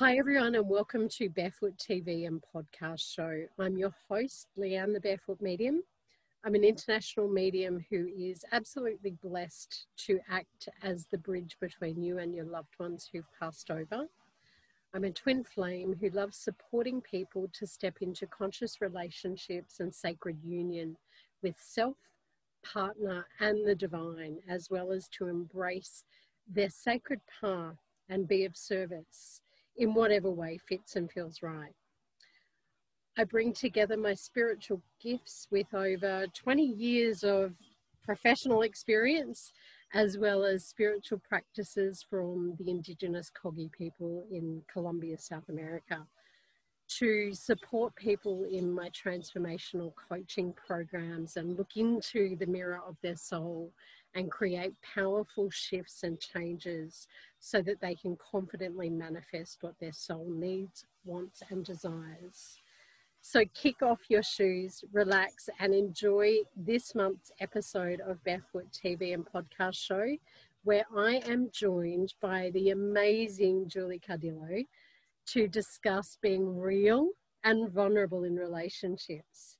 Hi, everyone, and welcome to Barefoot TV and podcast show. I'm your host, Leanne, the Barefoot Medium. I'm an international medium who is absolutely blessed to act as the bridge between you and your loved ones who've passed over. I'm a twin flame who loves supporting people to step into conscious relationships and sacred union with self, partner, and the divine, as well as to embrace their sacred path and be of service in whatever way fits and feels right. I bring together my spiritual gifts with over 20 years of professional experience, as well as spiritual practices from the indigenous Kogi people in Colombia, South America, to support people in my transformational coaching programs and look into the mirror of their soul and create powerful shifts and changes so that they can confidently manifest what their soul needs, wants, and desires. So, kick off your shoes, relax, and enjoy this month's episode of Barefoot TV and podcast show, where I am joined by the amazing Julie Cardillo to discuss being real and vulnerable in relationships.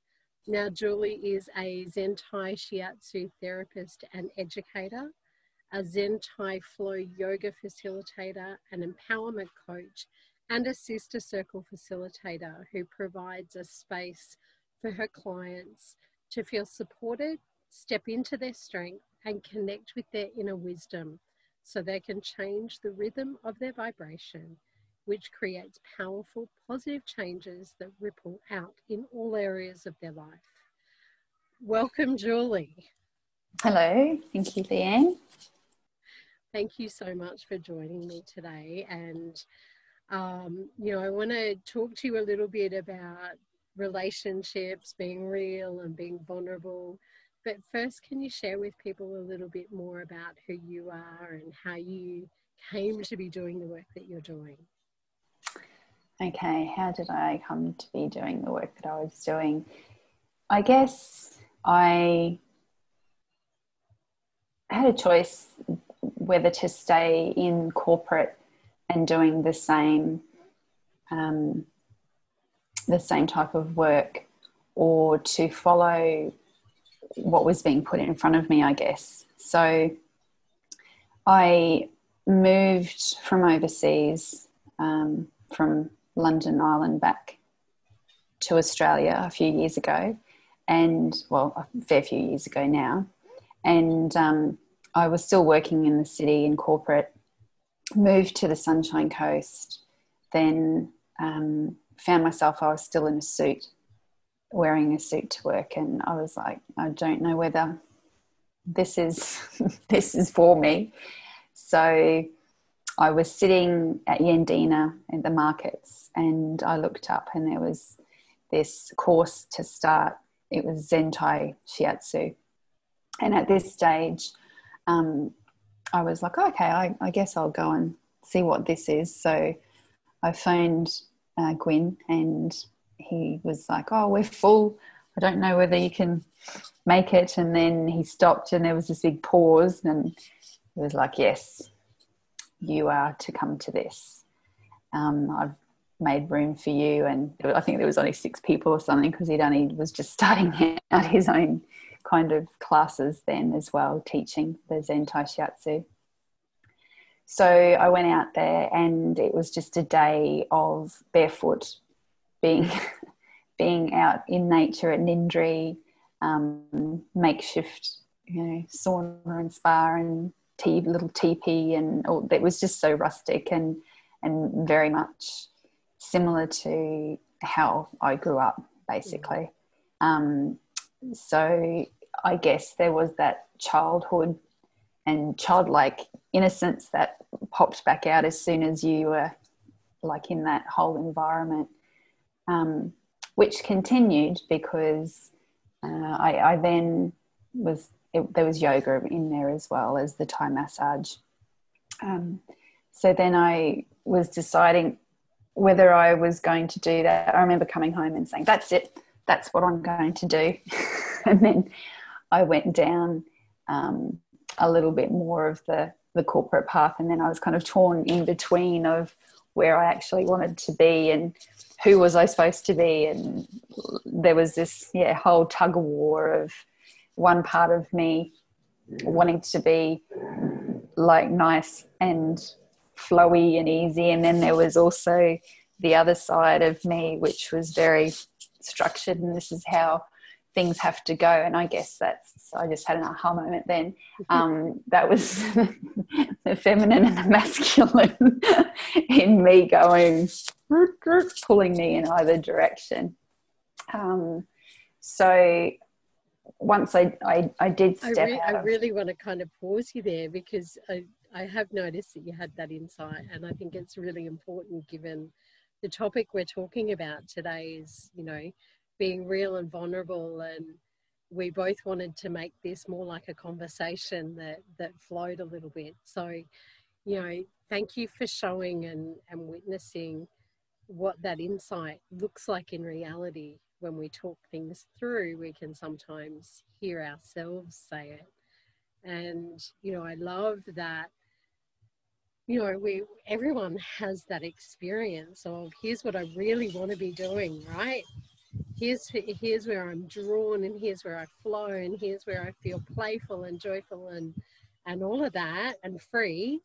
Now, Julie is a Zen Thai Shiatsu therapist and educator, a Zen Tai Flow yoga facilitator, an empowerment coach, and a sister circle facilitator who provides a space for her clients to feel supported, step into their strength, and connect with their inner wisdom so they can change the rhythm of their vibration which creates powerful positive changes that ripple out in all areas of their life. Welcome, Julie. Hello, thank you, Leanne. Thank you so much for joining me today. And, um, you know, I want to talk to you a little bit about relationships, being real and being vulnerable. But first, can you share with people a little bit more about who you are and how you came to be doing the work that you're doing? Okay, how did I come to be doing the work that I was doing? I guess I had a choice whether to stay in corporate and doing the same um, the same type of work or to follow what was being put in front of me, I guess. So I moved from overseas, um, from London Island back to Australia a few years ago, and well, a fair few years ago now. And um, I was still working in the city in corporate, moved to the Sunshine Coast, then um, found myself, I was still in a suit, wearing a suit to work. And I was like, I don't know whether this is this is for me. So I was sitting at Yandina in the markets and I looked up and there was this course to start. It was Zen Thai Shiatsu. And at this stage, um, I was like, okay, I, I, guess I'll go and see what this is. So I phoned uh, Gwyn and he was like, oh, we're full. I don't know whether you can make it. And then he stopped and there was this big pause and he was like, yes, you are to come to this. Um, I've made room for you. And I think there was only six people or something because he'd only was just starting out his own kind of classes then as well, teaching the Zen Thai Shiatsu. So I went out there and it was just a day of barefoot being being out in nature at Nindri, um, makeshift, you know, sauna and spa and tea, little teepee, and oh, it was just so rustic and and very much similar to how I grew up, basically. Um, so I guess there was that childhood and childlike innocence that popped back out as soon as you were like in that whole environment, um, which continued because uh, I, I, then was it, there was yoga in there as well as the Thai massage. Um, so then I was deciding whether I was going to do that. I remember coming home and saying, "That's it. That's what I'm going to do." and then I went down um, a little bit more of the the corporate path, and then I was kind of torn in between of where I actually wanted to be and who was I supposed to be. And there was this, yeah, whole tug of war of one part of me wanting to be like nice and flowy and easy. And then there was also the other side of me, which was very structured. And this is how things have to go. And I guess that's, I just had an aha moment then. Um, that was the feminine and the masculine in me going, pulling me in either direction. Um, so once I, I, I did step I, re- I really want to kind of pause you there because I, I have noticed that you had that insight and I think it's really important given the topic we're talking about today is, you know, being real and vulnerable and we both wanted to make this more like a conversation that that flowed a little bit. So you know thank you for showing and and witnessing what that insight looks like in reality when we talk things through we can sometimes hear ourselves say it. And you know i love that you know we everyone has that experience of here's what i really want to be doing right? Here's here's where I'm drawn and here's where I flow and here's where I feel playful and joyful and and all of that and free.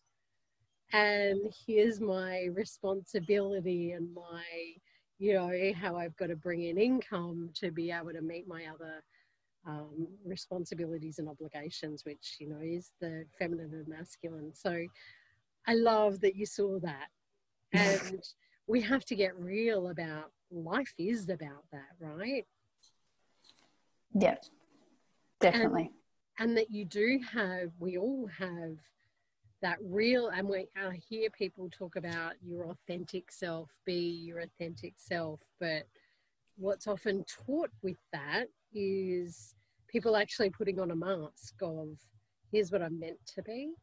And here's my responsibility and my you know how I've got to bring in income to be able to meet my other um, responsibilities and obligations which you know is the feminine and masculine so I love that you saw that and we have to get real about life is about that, right? Yeah, definitely. And, and that you do have, we all have that real, and we I hear people talk about your authentic self, be your authentic self, but what's often taught with that is people actually putting on a mask of here's what I'm meant to be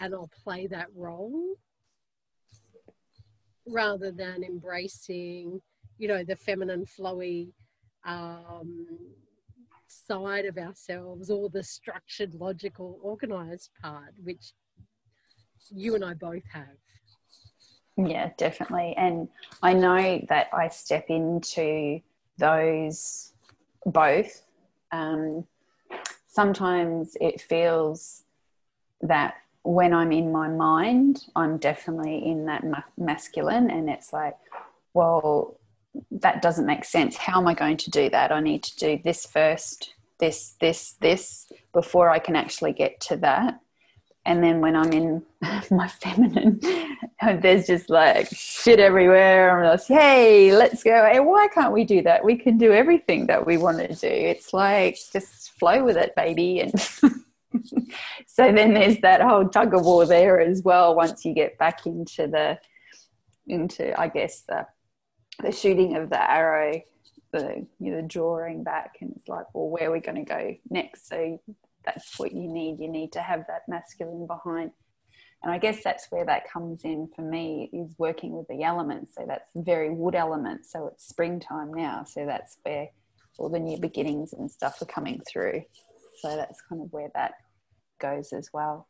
and I'll play that role rather than embracing, you know, the feminine, flowy um, side of ourselves or the structured, logical, organized part, which you and I both have. Yeah, definitely. And I know that I step into those both. Um, sometimes it feels that when I'm in my mind, I'm definitely in that ma- masculine, and it's like, well, that doesn't make sense. How am I going to do that? I need to do this first, this, this, this, before I can actually get to that. And then when I'm in my feminine, there's just like shit everywhere. I'm hey, let's go. Hey, why can't we do that? We can do everything that we want to do. It's like, just flow with it, baby. And so then there's that whole tug of war there as well once you get back into the into i guess the the shooting of the arrow the you know drawing back and it's like well where are we going to go next? So that's what you need. You need to have that masculine behind. And i guess that's where that comes in for me is working with the elements. So that's very wood element so it's springtime now. So that's where all the new beginnings and stuff are coming through. So that's kind of where that goes as well.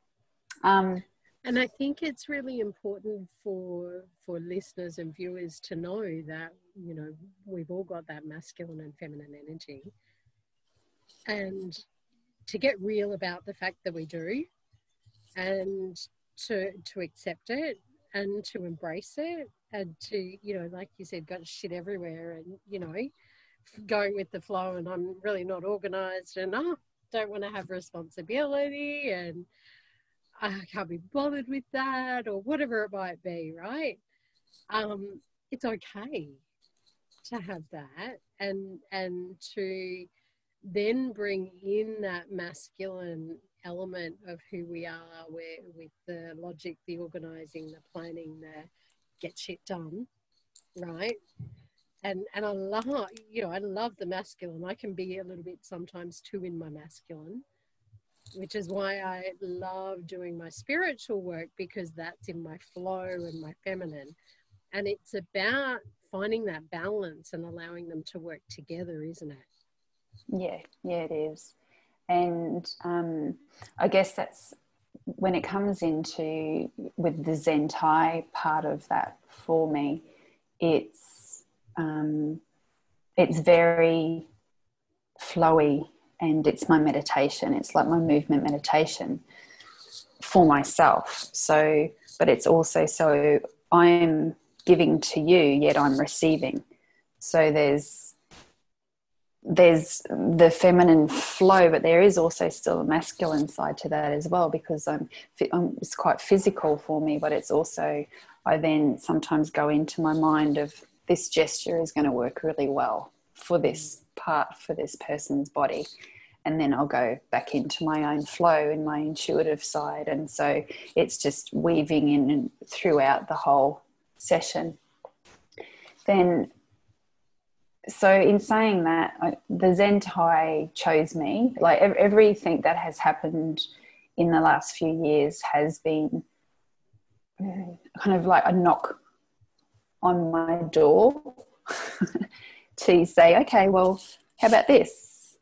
Um, and I think it's really important for for listeners and viewers to know that you know we've all got that masculine and feminine energy, and to get real about the fact that we do, and to to accept it and to embrace it and to you know like you said got shit everywhere and you know going with the flow and I'm really not organized and oh don't want to have responsibility and I can't be bothered with that or whatever it might be, right? Um, it's okay to have that and and to then bring in that masculine element of who we are where with the logic the organizing the planning the get shit done right and and I love you know I love the masculine. I can be a little bit sometimes too in my masculine, which is why I love doing my spiritual work because that's in my flow and my feminine, and it's about finding that balance and allowing them to work together, isn't it? Yeah, yeah, it is, and um, I guess that's when it comes into with the Zentai part of that for me, it's um, it's very flowy and it's my meditation. It's like my movement meditation for myself. So, but it's also so I'm giving to you, yet I'm receiving. So there's there's the feminine flow, but there is also still a masculine side to that as well because I'm, I'm, um, it's quite physical for me, but it's also I then sometimes go into my mind of this gesture is going to work really well for this part for this person's body and then I'll go back into my own flow in my intuitive side. And so it's just weaving in and throughout the whole session. Then, so in saying that, the Zentai chose me. Like everything that has happened in the last few years has been kind of like a knock on my door to say, okay, well, how about this?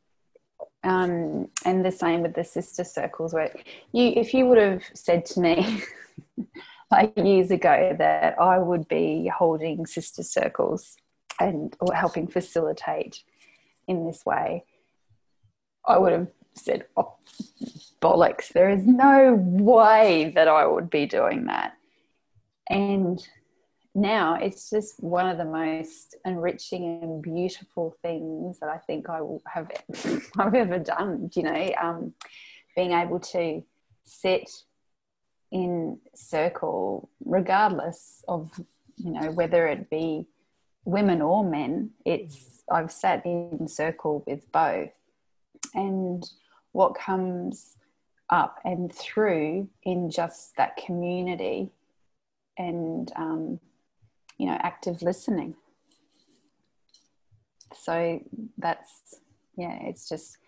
Um, and the same with the sister circles where you if you would have said to me like years ago that I would be holding sister circles and or helping facilitate in this way, I would have said, oh, bollocks, there is no way that I would be doing that. And now it's just one of the most enriching and beautiful things that I think I have I've ever done. You know, um, being able to sit in circle, regardless of you know whether it be women or men. It's I've sat in circle with both, and what comes up and through in just that community and um, you know active listening. So that's yeah it's just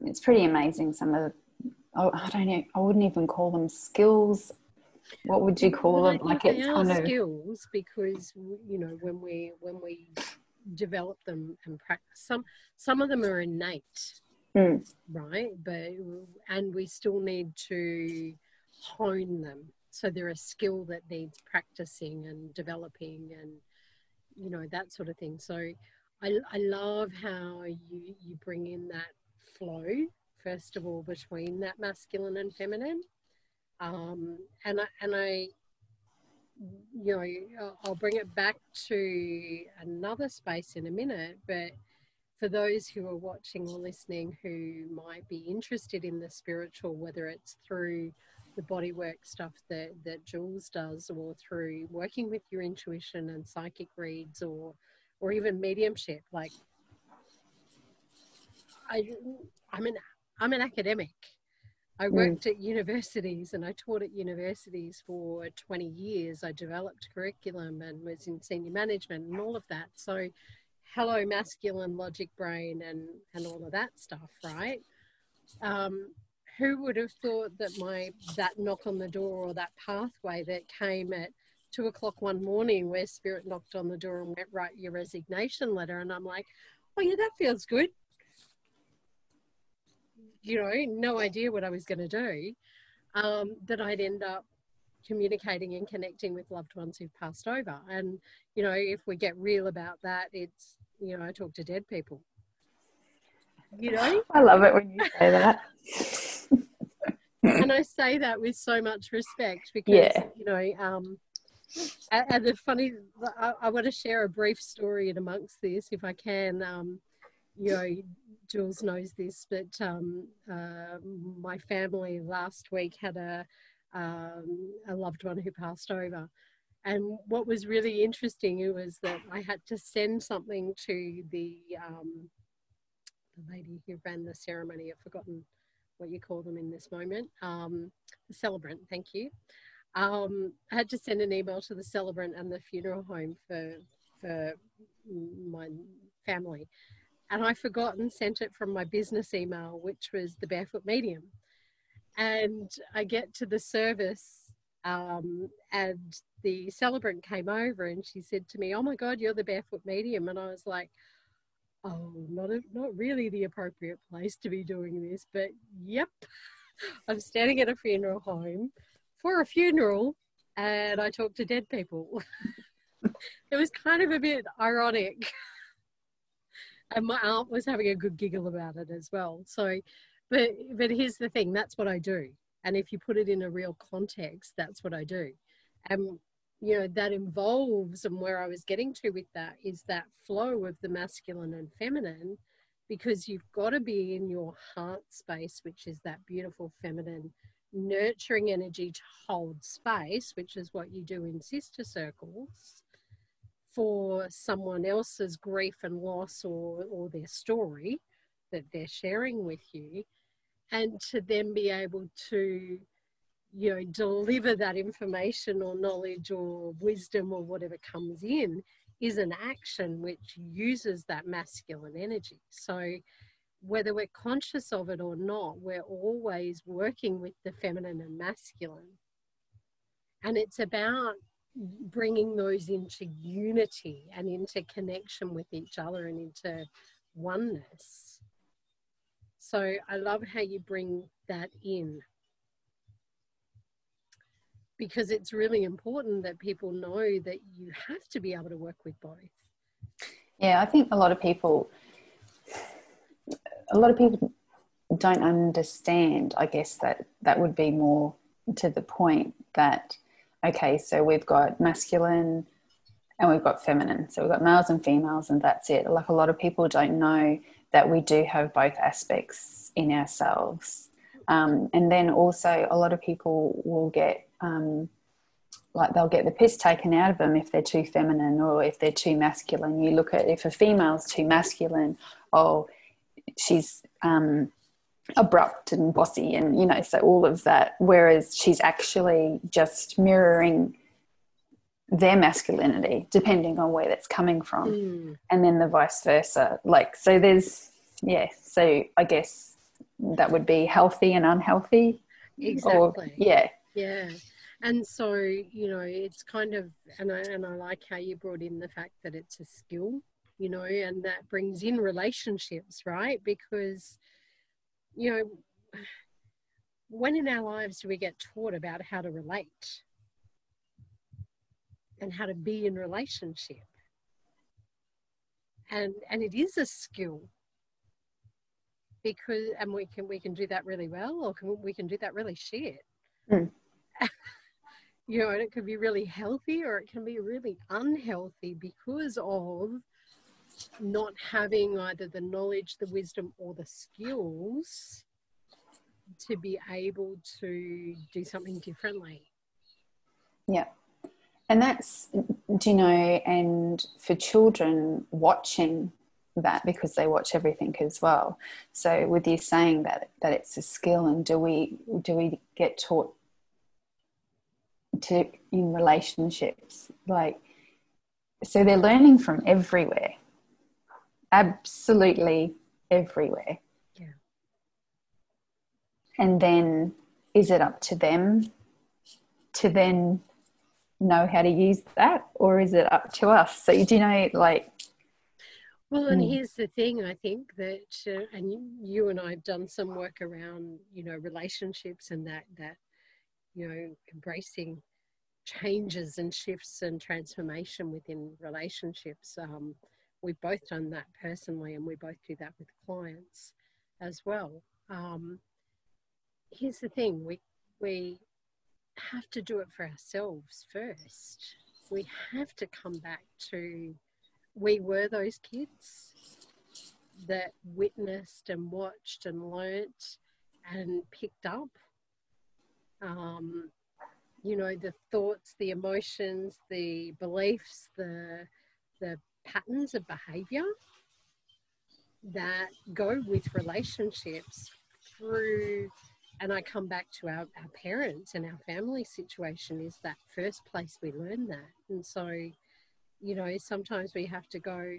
it's pretty amazing some of the, oh, i don't know i wouldn't even call them skills. What would you call well, them like it's kind of skills because you know when we when we develop them and practice some some of them are innate mm. right? But and we still need to hone them so they're a skill that needs practicing and developing and you know that sort of thing. So i, I love how you you bring in that flow first of all between that masculine and feminine. Um, and I, and I you know I'll bring it back to another space in a minute but for those who are watching or listening who might be interested in the spiritual whether it's through the bodywork stuff that that Jules does, or through working with your intuition and psychic reads, or or even mediumship. Like I, I'm an I'm an academic. I mm. worked mm. at universities and I taught at universities for 20 years. I developed curriculum and was in senior management and all of that. So, hello, masculine logic brain and, and all of that stuff, right? Um, who would have thought that my that knock on the door or that pathway that came at two o'clock one morning where spirit knocked on the door and went write your resignation letter. And i'm like oh yeah that feels good. You know no idea what i was going to do um, that i'd end up communicating and connecting with loved ones who've passed over. And you know if we get real about that it's you know i talk to dead people. You know? I love it when you say that and I say that with so much respect because yeah. you know, um, and the funny, I, I, want to share a brief story in amongst this if I can. Um, you know, Jules knows this, but um, uh, my family last week had a um, a loved one who passed over. And what was really interesting it was that I had to send something to the um, the lady who ran the ceremony. I've forgotten what you call them in this moment, um, the celebrant, thank you. Um, I had to send an email to the celebrant and the funeral home for, for my family. And I forgot and sent it from my business email, which was the Barefoot Medium. And I get to the service um, and the celebrant came over and she said to me, Oh my God, you're the Barefoot Medium. And I was like, oh, not a, not really the appropriate place to be doing this, but yep. I'm standing at a funeral home for a funeral and I talk to dead people. it was kind of a bit ironic. And my aunt was having a good giggle about it as well. So, but but here's the thing: that's what I do. And if you put it in a real context, that's what I do. And you know that involves, and where I was getting to with that is that flow of the masculine and feminine, because you've got to be in your heart space, which is that beautiful feminine nurturing energy to hold space, which is what you do in sister circles for someone else's grief and loss or, or their story that they're sharing with you, and to then be able to, you know, deliver that information or knowledge or wisdom or whatever comes in is an action which uses that masculine energy. So, whether we're conscious of it or not, we're always working with the feminine and masculine. And it's about bringing those into unity and into connection with each other and into oneness. So I love how you bring that in because it's really important that people know that you have to be able to work with both. Yeah, I think a lot of people a lot of people don't understand, I guess that that would be more to the point that okay, so we've got masculine and we've got feminine. So we've got males and females, and that's it. Like a lot of people don't know that we do have both aspects in ourselves. Um, and then also, a lot of people will get um, like they'll get the piss taken out of them if they're too feminine or if they're too masculine. You look at if a female's too masculine, oh, she's um, abrupt and bossy and you know so all of that. Whereas she's actually just mirroring their masculinity depending on where that's coming from. Mm. and then the vice versa. Like so there's yeah so i guess that would be healthy and unhealthy. Exactly. or, yeah. Yeah and so you know it's kind of and I, and I like how you brought in the fact that it's a skill you know and that brings in relationships right because you know, when in our lives do we get taught about how to relate and how to be in relationship? And and it is a skill because and we can we can do that really well or can, we can do that really shit. Mm. you know, and it can be really healthy or it can be really unhealthy because of not having either the knowledge, the wisdom, or the skills to be able to do something differently. Yeah. And that's, you know, and for children watching that because they watch everything as well. So with you saying that that it's a skill and do we do we get taught to in relationships like so they're learning from everywhere absolutely everywhere. Yeah. And then is it up to them to then know how to use that or is it up to us? So do you know like well, and hmm. here's the thing I think that, uh, and you, you, and I have done some work around, you know, relationships and that, that, you know, embracing changes and shifts and transformation within relationships. Um, we've both done that personally and we both do that with clients as well. Um, here's the thing we, we have to do it for ourselves first. We have to come back to we were those kids that witnessed and watched and learnt and picked up. Um, you know, the thoughts, the emotions, the beliefs, the the patterns of behavior that go with relationships through and I come back to our, our parents and our family situation is that first place we learn that. And so, you know, sometimes we have to go,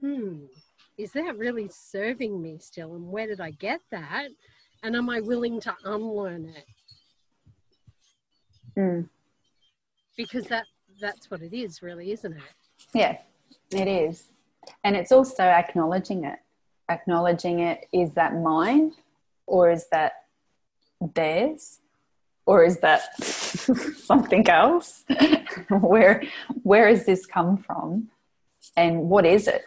hmm, is that really serving me still? And where did I get that? And am I willing to unlearn it? Mm. Because that that's what it is, really, isn't it? Yeah, it is. And it's also acknowledging it. Acknowledging it is that mine or is that theirs or is that something else where where has this come from and what is it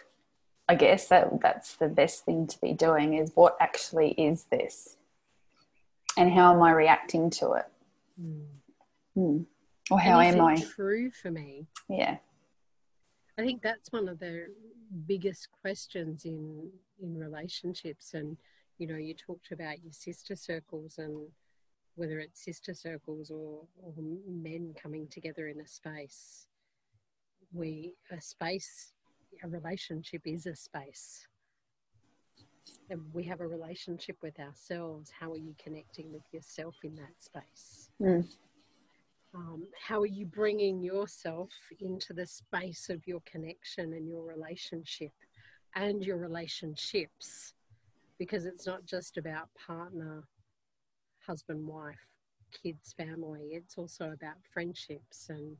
i guess that that's the best thing to be doing is what actually is this and how am i reacting to it mm. Mm. or how am i? true for me? Yeah. I think that's one of the biggest questions in in relationships. And you know you talked about your sister circles and whether it's sister circles or, or men coming together in a space. We a space a relationship is a space. And we have a relationship with ourselves. How are you connecting with yourself in that space? Mm. Um, how are you bringing yourself into the space of your connection and your relationship and your relationships because it's not just about partner, husband, wife, kids, family. It's also about friendships and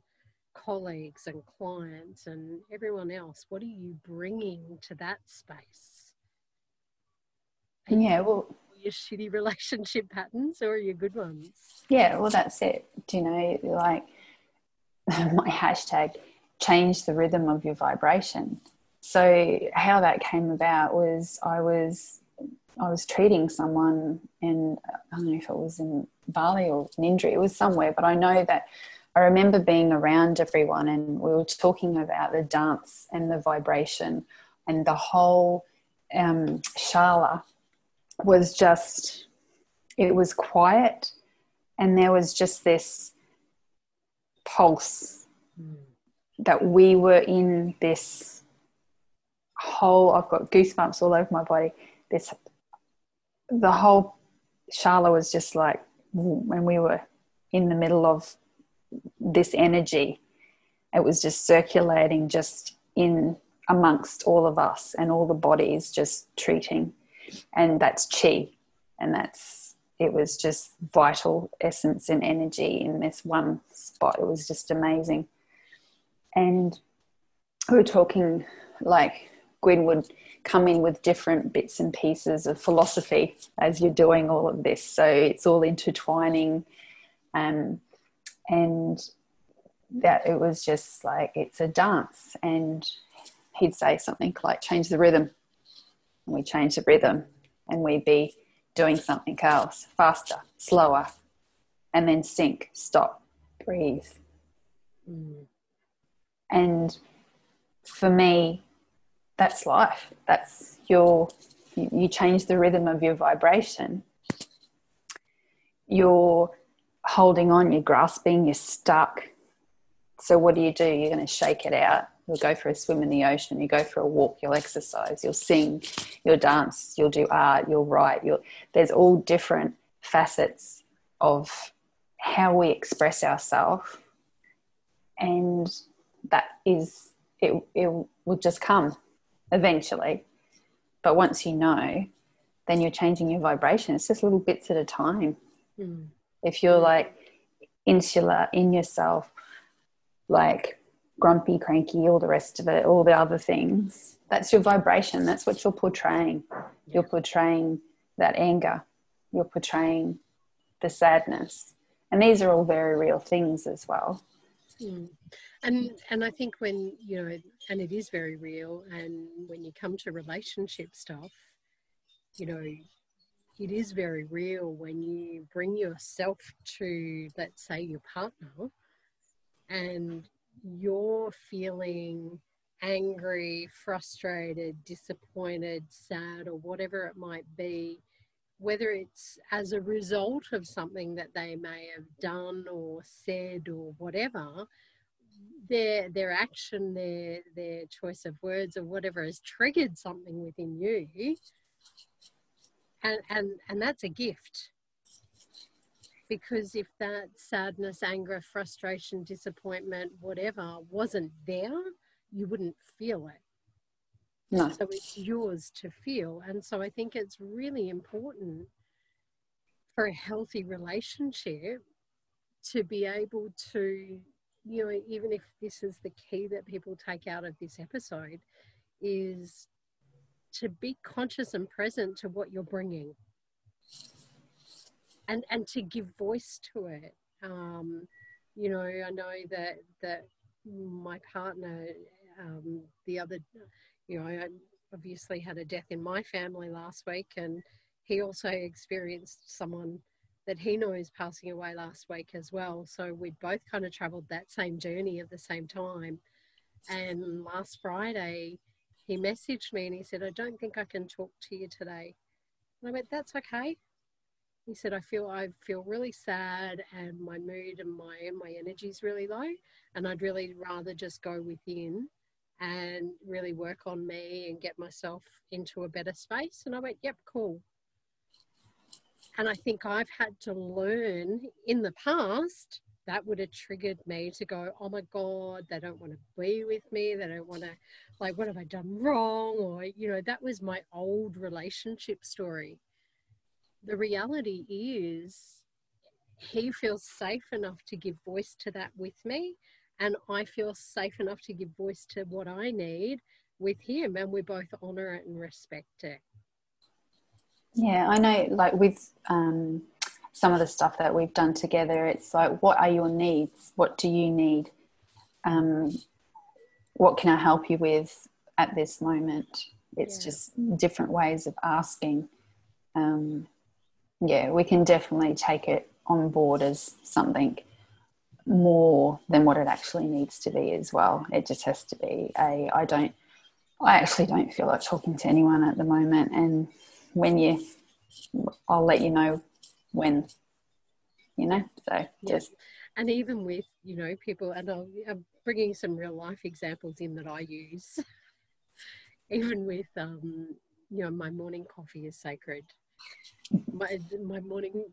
colleagues and clients and everyone else. What are you bringing to that space? Yeah, well, your shitty relationship patterns or your good ones? Yeah, well, that's it. Do you know, like my hashtag, change the rhythm of your vibration. So, how that came about was I was I was treating someone and I don't know if it was in Bali or Nindery, it was somewhere, but I know that I remember being around everyone and we were talking about the dance and the vibration and the whole um, shala was just, it was quiet and there was just this pulse that we were in this whole, I've got goosebumps all over my body, this the whole Shala was just like when we were in the middle of this energy, it was just circulating just in amongst all of us and all the bodies just treating. And that's chi. And that's it was just vital essence and energy in this one spot. It was just amazing. And we were talking like Gwyn would come in with different bits and pieces of philosophy as you're doing all of this. So it's all intertwining. Um, and that it was just like, it's a dance. And he'd say something like, change the rhythm. And we change the rhythm and we'd be doing something else faster, slower, and then sync, stop, breathe. Mm. And for me, that's life. That's your, you, change the rhythm of your vibration. You're holding on, you're grasping, you're stuck. So, what do you do? You're going to shake it out. You'll go for a swim in the ocean, you go for a walk, you'll exercise, you'll sing, you'll dance, you'll do art, you'll write. You'll, there's all different facets of how we express ourselves. And that is, it, it will just come eventually. But once you know, then you're changing your vibration. It's just little bits at a time. Mm. If you're like insular in yourself, like grumpy, cranky, all the rest of it, all the other things, that's your vibration. That's what you're portraying. You're portraying that anger, you're portraying the sadness. And these are all very real things as well. Mm and and i think when you know and it is very real and when you come to relationship stuff you know it is very real when you bring yourself to let's say your partner and you're feeling angry frustrated disappointed sad or whatever it might be whether it's as a result of something that they may have done or said or whatever their their action, their their choice of words or whatever has triggered something within you. And and and that's a gift. Because if that sadness, anger, frustration, disappointment, whatever wasn't there, you wouldn't feel it. No. So it's yours to feel. And so I think it's really important for a healthy relationship to be able to you know, even if this is the key that people take out of this episode, is to be conscious and present to what you're bringing. And and to give voice to it. Um, you know, I know that that my partner, um, the other, you know, I obviously had a death in my family last week, and he also experienced someone that he knows passing away last week as well. So we'd both kind of traveled that same journey at the same time. And last Friday, he messaged me and he said, I don't think I can talk to you today. And I went, That's okay. He said, I feel I feel really sad and my mood and my my energy is really low. And I'd really rather just go within and really work on me and get myself into a better space. And I went, Yep, cool. And I think I've had to learn in the past that would have triggered me to go, oh my God, they don't want to be with me. They don't want to, like, what have I done wrong? Or, you know, that was my old relationship story. The reality is, he feels safe enough to give voice to that with me. And I feel safe enough to give voice to what I need with him. And we both honor it and respect it. Yeah, I know, like with um, some of the stuff that we've done together, it's like, what are your needs? What do you need? Um, what can I help you with at this moment? It's yeah. just different ways of asking. Um, yeah, we can definitely take it on board as something more than what it actually needs to be as well. It just has to be a, I don't, I actually don't feel like talking to anyone at the moment. And when you, I'll let you know when, you know. So just. And even with you know people, and i am bringing some real life examples in that I use. even with um, you know, my morning coffee is sacred. My my morning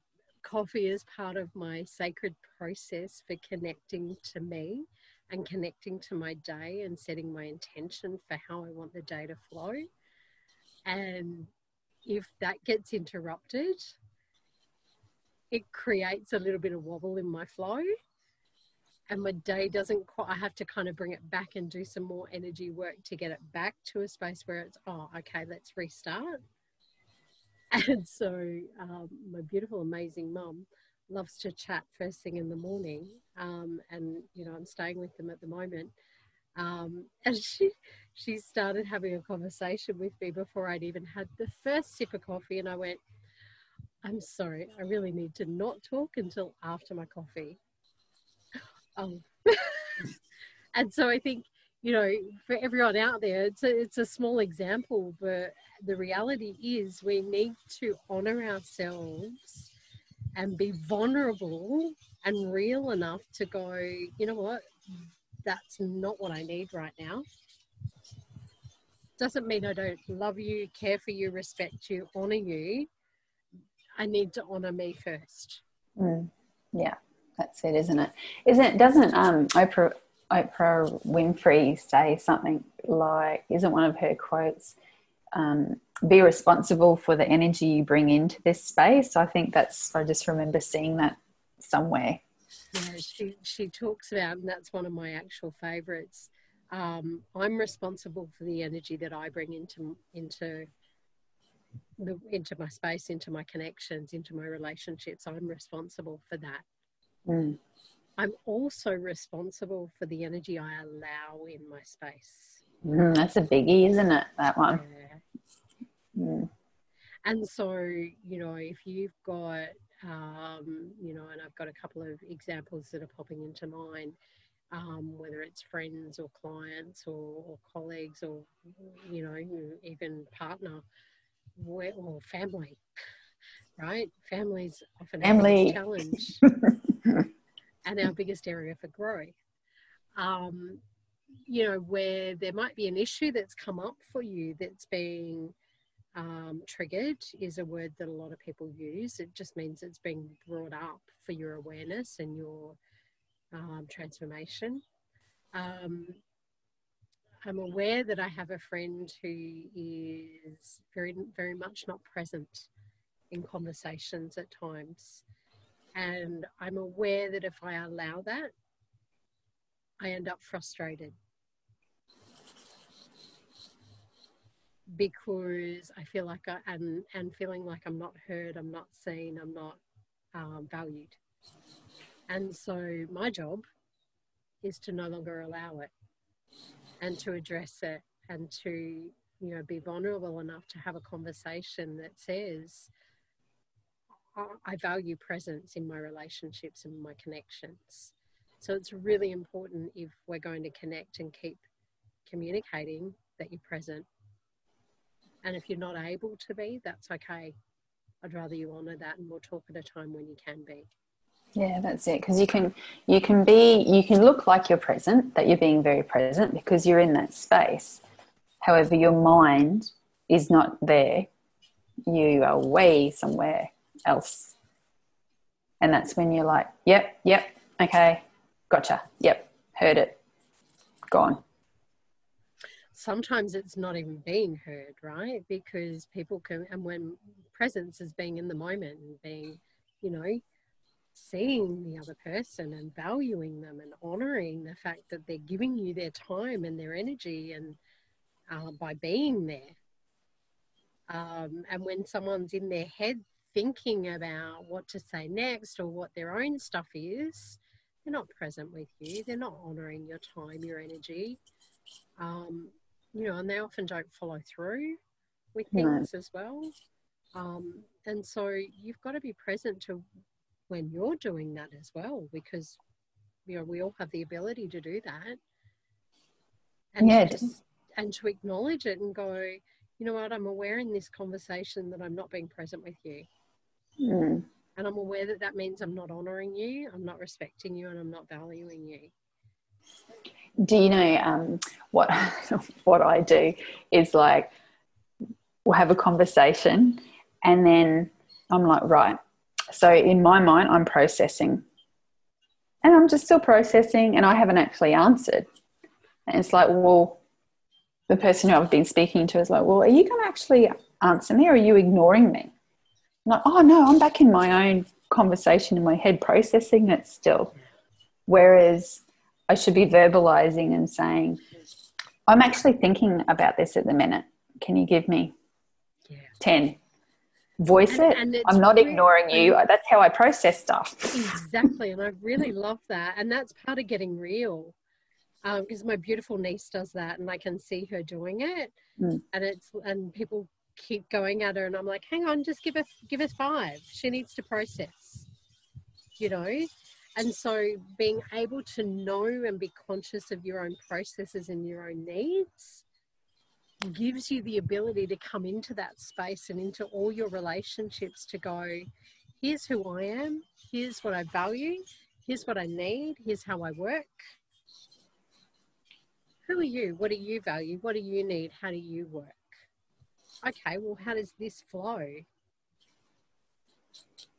coffee is part of my sacred process for connecting to me and connecting to my day and setting my intention for how I want the day to flow. And if that gets interrupted, it creates a little bit of wobble in my flow. And my day doesn't quite, I have to kind of bring it back and do some more energy work to get it back to a space where it's, oh, okay, let's restart. And so, um, my beautiful, amazing mum loves to chat first thing in the morning. Um, and, you know, I'm staying with them at the moment. Um, and she she started having a conversation with me before I'd even had the first sip of coffee, and I went, "I'm sorry, I really need to not talk until after my coffee." Oh, and so I think you know, for everyone out there, it's a, it's a small example, but the reality is we need to honor ourselves and be vulnerable and real enough to go, you know what, that's not what I need right now. Doesn't mean I don't love you, care for you, respect you, honor you. I need to honor me first. Mm, yeah, that's it, isn't it? Isn't? Doesn't um, Oprah Oprah Winfrey say something like? Isn't one of her quotes? Um, be responsible for the energy you bring into this space. I think that's. I just remember seeing that somewhere yeah, she she talks about, and that's one of my actual favourites. Um, I'm responsible for the energy that I bring into into the into my space, into my connections, into my relationships. I'm responsible for that. Mm. I'm also responsible for the energy I allow in my space. Mm, that's a biggie, isn't it? That one. Yeah. Mm. And so, you know, if you've got um, you know, and I've got a couple of examples that are popping into mind, um, whether it's friends or clients or, or, colleagues or, you know, even partner or family, right? Family's often family challenge and our biggest area for growth. Um, you know, where there might be an issue that's come up for you that's being um, triggered is a word that a lot of people use. It just means it's being brought up for your awareness and your um, transformation. Um, I'm aware that I have a friend who is very, very much not present in conversations at times. And I'm aware that if I allow that, I end up frustrated because I feel like I and and feeling like I'm not heard, I'm not seen, I'm not um, valued. And so my job is to no longer allow it and to address it and to you know be vulnerable enough to have a conversation that says I value presence in my relationships and my connections. So it's really important if we're going to connect and keep communicating that you're present. And if you're not able to be, that's okay. I'd rather you honour that and we'll talk at a time when you can be. Yeah, that's it. Because you can you can be you can look like you're present, that you're being very present because you're in that space. However, your mind is not there. You are way somewhere else. And that's when you're like, yep, yep, okay, gotcha, yep, heard it, gone. Sometimes it's not even being heard, right? Because people can, and when presence is being in the moment and being, you know, seeing the other person and valuing them and honoring the fact that they're giving you their time and their energy and uh, by being there. Um, and when someone's in their head thinking about what to say next or what their own stuff is, they're not present with you. They're not honoring your time, your energy. Um, you know, and they often don't follow through with things as well. Um, and so you've got to be present to when you're doing that as well, because you know we all have the ability to do that. And yeah. To, and to acknowledge it and go, you know what, I'm aware in this conversation that I'm not being present with you. Mm. And I'm aware that that means I'm not honoring you, I'm not respecting you, and I'm not valuing you. Do you know um, what what I do is like we'll have a conversation, and then I'm like, right. So in my mind, I'm processing, and I'm just still processing, and I haven't actually answered. And it's like, well, the person who I've been speaking to is like, well, are you going to actually answer me, or are you ignoring me? Like, oh no, I'm back in my own conversation in my head, processing it still. Whereas I should be verbalizing and saying, I'm actually thinking about this at the minute. Can you give me yeah. 10? Voice and, it. And I'm not really, ignoring you. That's how I process stuff. Exactly. And I really love that. And that's part of getting real. Because um, my beautiful niece does that and I can see her doing it. Mm. And it's, and people keep going at her and I'm like, hang on, just give her give her five. She needs to process. You know? And so being able to know and be conscious of your own processes and your own needs gives you the ability to come into that space and into all your relationships to go, here's who I am, here's what I value, here's what I need, here's how I work. Who are you? What do you value? What do you need? How do you work? Okay, well, how does this flow?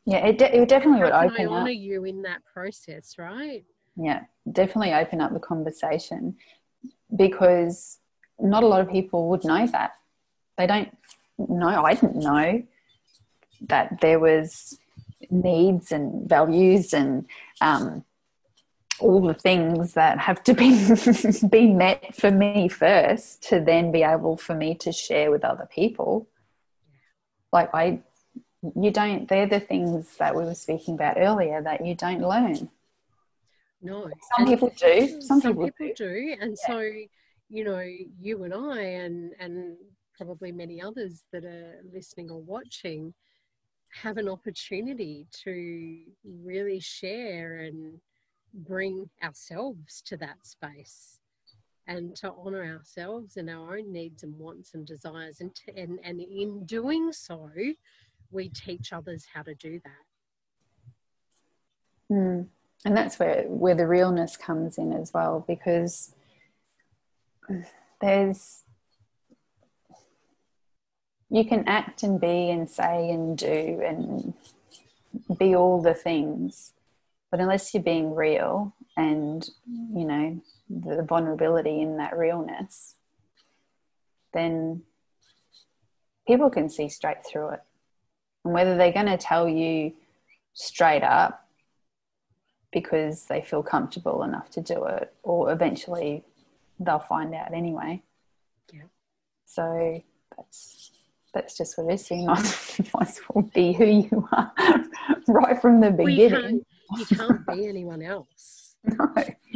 Yeah, it, de- it definitely how would open I honor up. you in that process, right? Yeah, definitely open up the conversation because not a lot of people would know that. They don't know. I didn't know that there was needs and values and um, all the things that have to be be met for me first to then be able for me to share with other people like i you don't they're the things that we were speaking about earlier that you don't learn no some and people do some, some people, people, do, and yeah. so you know you and i and and probably many others that are listening or watching have an opportunity to really share and bring ourselves to that space and to honor ourselves and our own needs and wants and desires and, to, and, and in doing so we teach others how to do that mm. and that's where where the realness comes in as well because there's you can act and be and say and do and be all the things but unless you're being real and, you know, the vulnerability in that realness, then people can see straight through it. And whether they're going to tell you straight up because they feel comfortable enough to do it, or eventually they'll find out anyway. Yeah. So that's that's just what it is. You might, might as well be who you are right from the beginning. Well, you, can't, you can't be anyone else.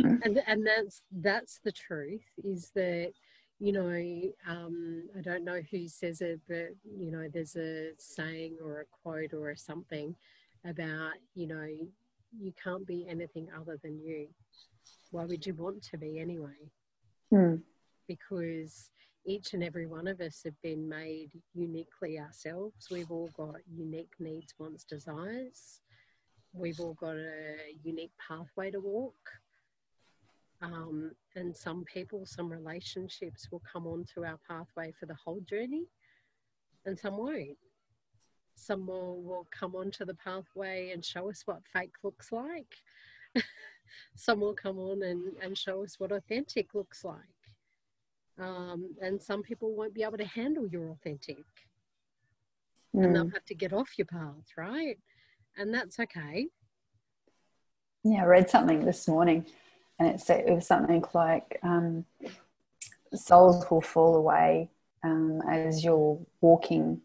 No. And and that's that's the truth. Is that you know um, I don't know who says it, but you know there's a saying or a quote or something about you know you can't be anything other than you. Why would you want to be anyway? Hmm. Because each and every one of us have been made uniquely ourselves. We've all got unique needs, wants, desires. We've all got a unique pathway to walk. Um, and some people, some relationships will come onto our pathway for the whole journey, and some won't. Some will, will come onto the pathway and show us what fake looks like. some will come on and, and show us what authentic looks like. Um, and some people won't be able to handle your authentic. Mm. And they'll mm. have to get off your path, right? And that's okay. Yeah, I read something this morning and it, said, it was something like um, souls will fall away um, as you're walking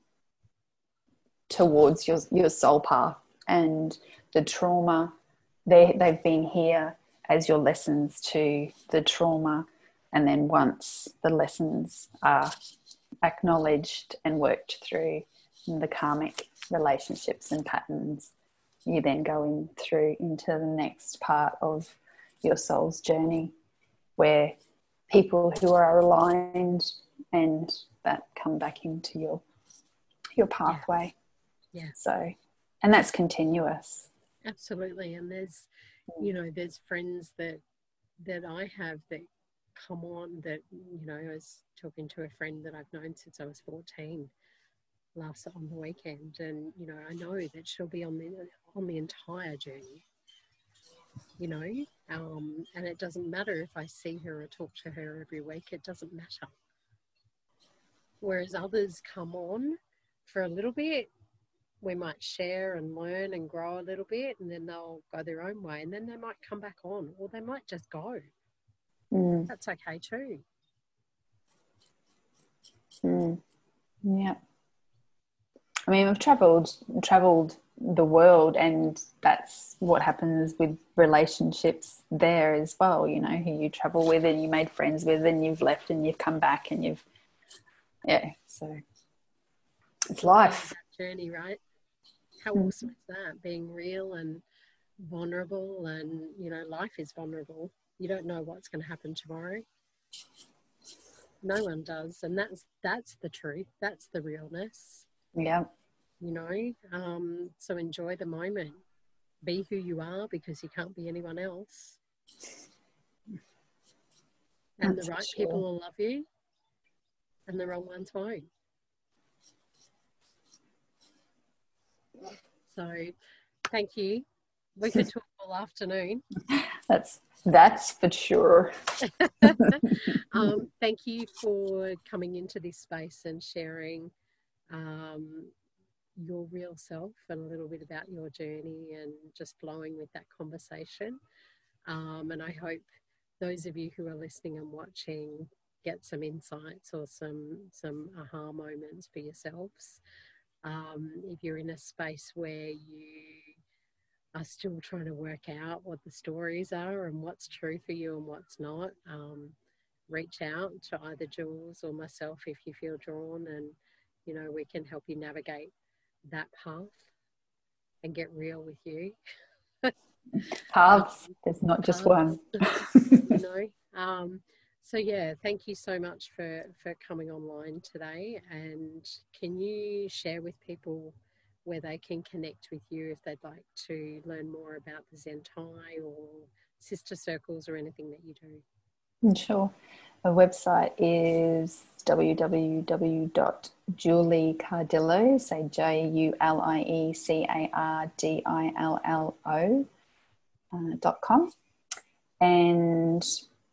towards your, your soul path and the trauma they, they've been here as your lessons to the trauma and then once the lessons are acknowledged and worked through the karmic relationships and patterns, you then go in through into the next part of your soul's journey where people who are aligned and that come back into your your pathway. Yeah. yeah. So and that's continuous. Absolutely. And there's you know, there's friends that that I have that come on that you know I was talking to a friend that I've known since I was 14 last on the weekend and you know I know that she'll be on the on the entire journey you know um, and it doesn't matter if I see her or talk to her every week it doesn't matter whereas others come on for a little bit we might share and learn and grow a little bit and then they'll go their own way and then they might come back on or they might just go Mm. That's okay too. Mm. Yeah. I mean, we've travelled travelled the world, and that's what happens with relationships there as well. You know, who you travel with, and you made friends with, and you've left, and you've come back, and you've yeah. So it's life journey, right? How mm. awesome is that? Being real and vulnerable, and you know, life is vulnerable you don't know what's going to happen tomorrow no one does and that's that's the truth that's the realness yeah you know? Um, so enjoy the moment. Be who you are because you can't be anyone else. And that's the right sure. people will love you and the wrong ones won't. So thank you. We could talk all afternoon. That's that's for sure. um, thank you for coming into this space and sharing um, your real self and a little bit about your journey and just flowing with that conversation. Um, and I hope those of you who are listening and watching get some insights or some some aha moments for yourselves. Um, if you're in a space where you are still trying to work out what the stories are and what's true for you and what's not, um, reach out to either Jules or myself if you feel drawn, and you know we can help you navigate that path and get real with you. Paths. There's not just one. you know. Um, so yeah, thank you so much for for coming online today. And can you share with people where they can connect with you if they'd like to learn more about the Zen Thai or sister circles or anything that you do? Sure. My website is www.juliecardillo, say J U L I E C A R D I L L O uh, dot com. And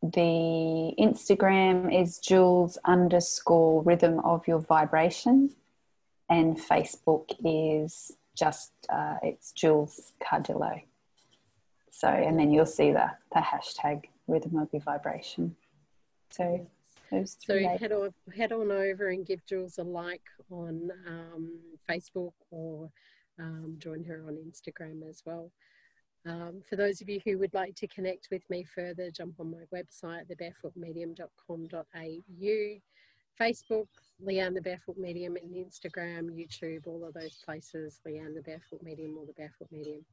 the Instagram is Jules underscore rhythm of your vibration and Facebook is just uh, it's Jules Cardillo. So, and then you'll see the the hashtag Rhythm of Your Vibration. So, so head on, head on over and give Jules a like on um, Facebook or um, join her on Instagram as well. Um, for those of you who would like to connect with me further, jump on my website, thebarefootmedium.com.au, Facebook, Leanne the Barefoot Medium, and Instagram, YouTube, all of those places, Leanne the Barefoot Medium or the Barefoot Medium.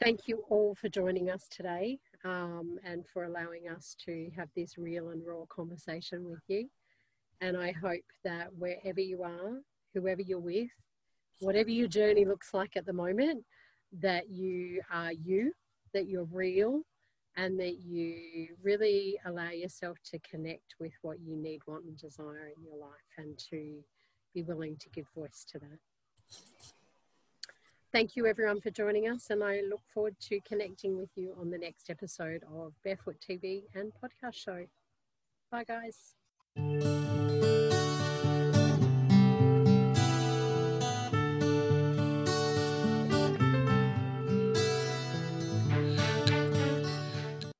Thank you all for joining us today um, and for allowing us to have this real and raw conversation with you. And I hope that wherever you are, whoever you're with, whatever your journey looks like at the moment, that you are you, that you're real, and that you really allow yourself to connect with what you need, want, and desire in your life, and to be willing to give voice to that. Thank you, everyone, for joining us, and I look forward to connecting with you on the next episode of Barefoot TV and Podcast Show. Bye, guys.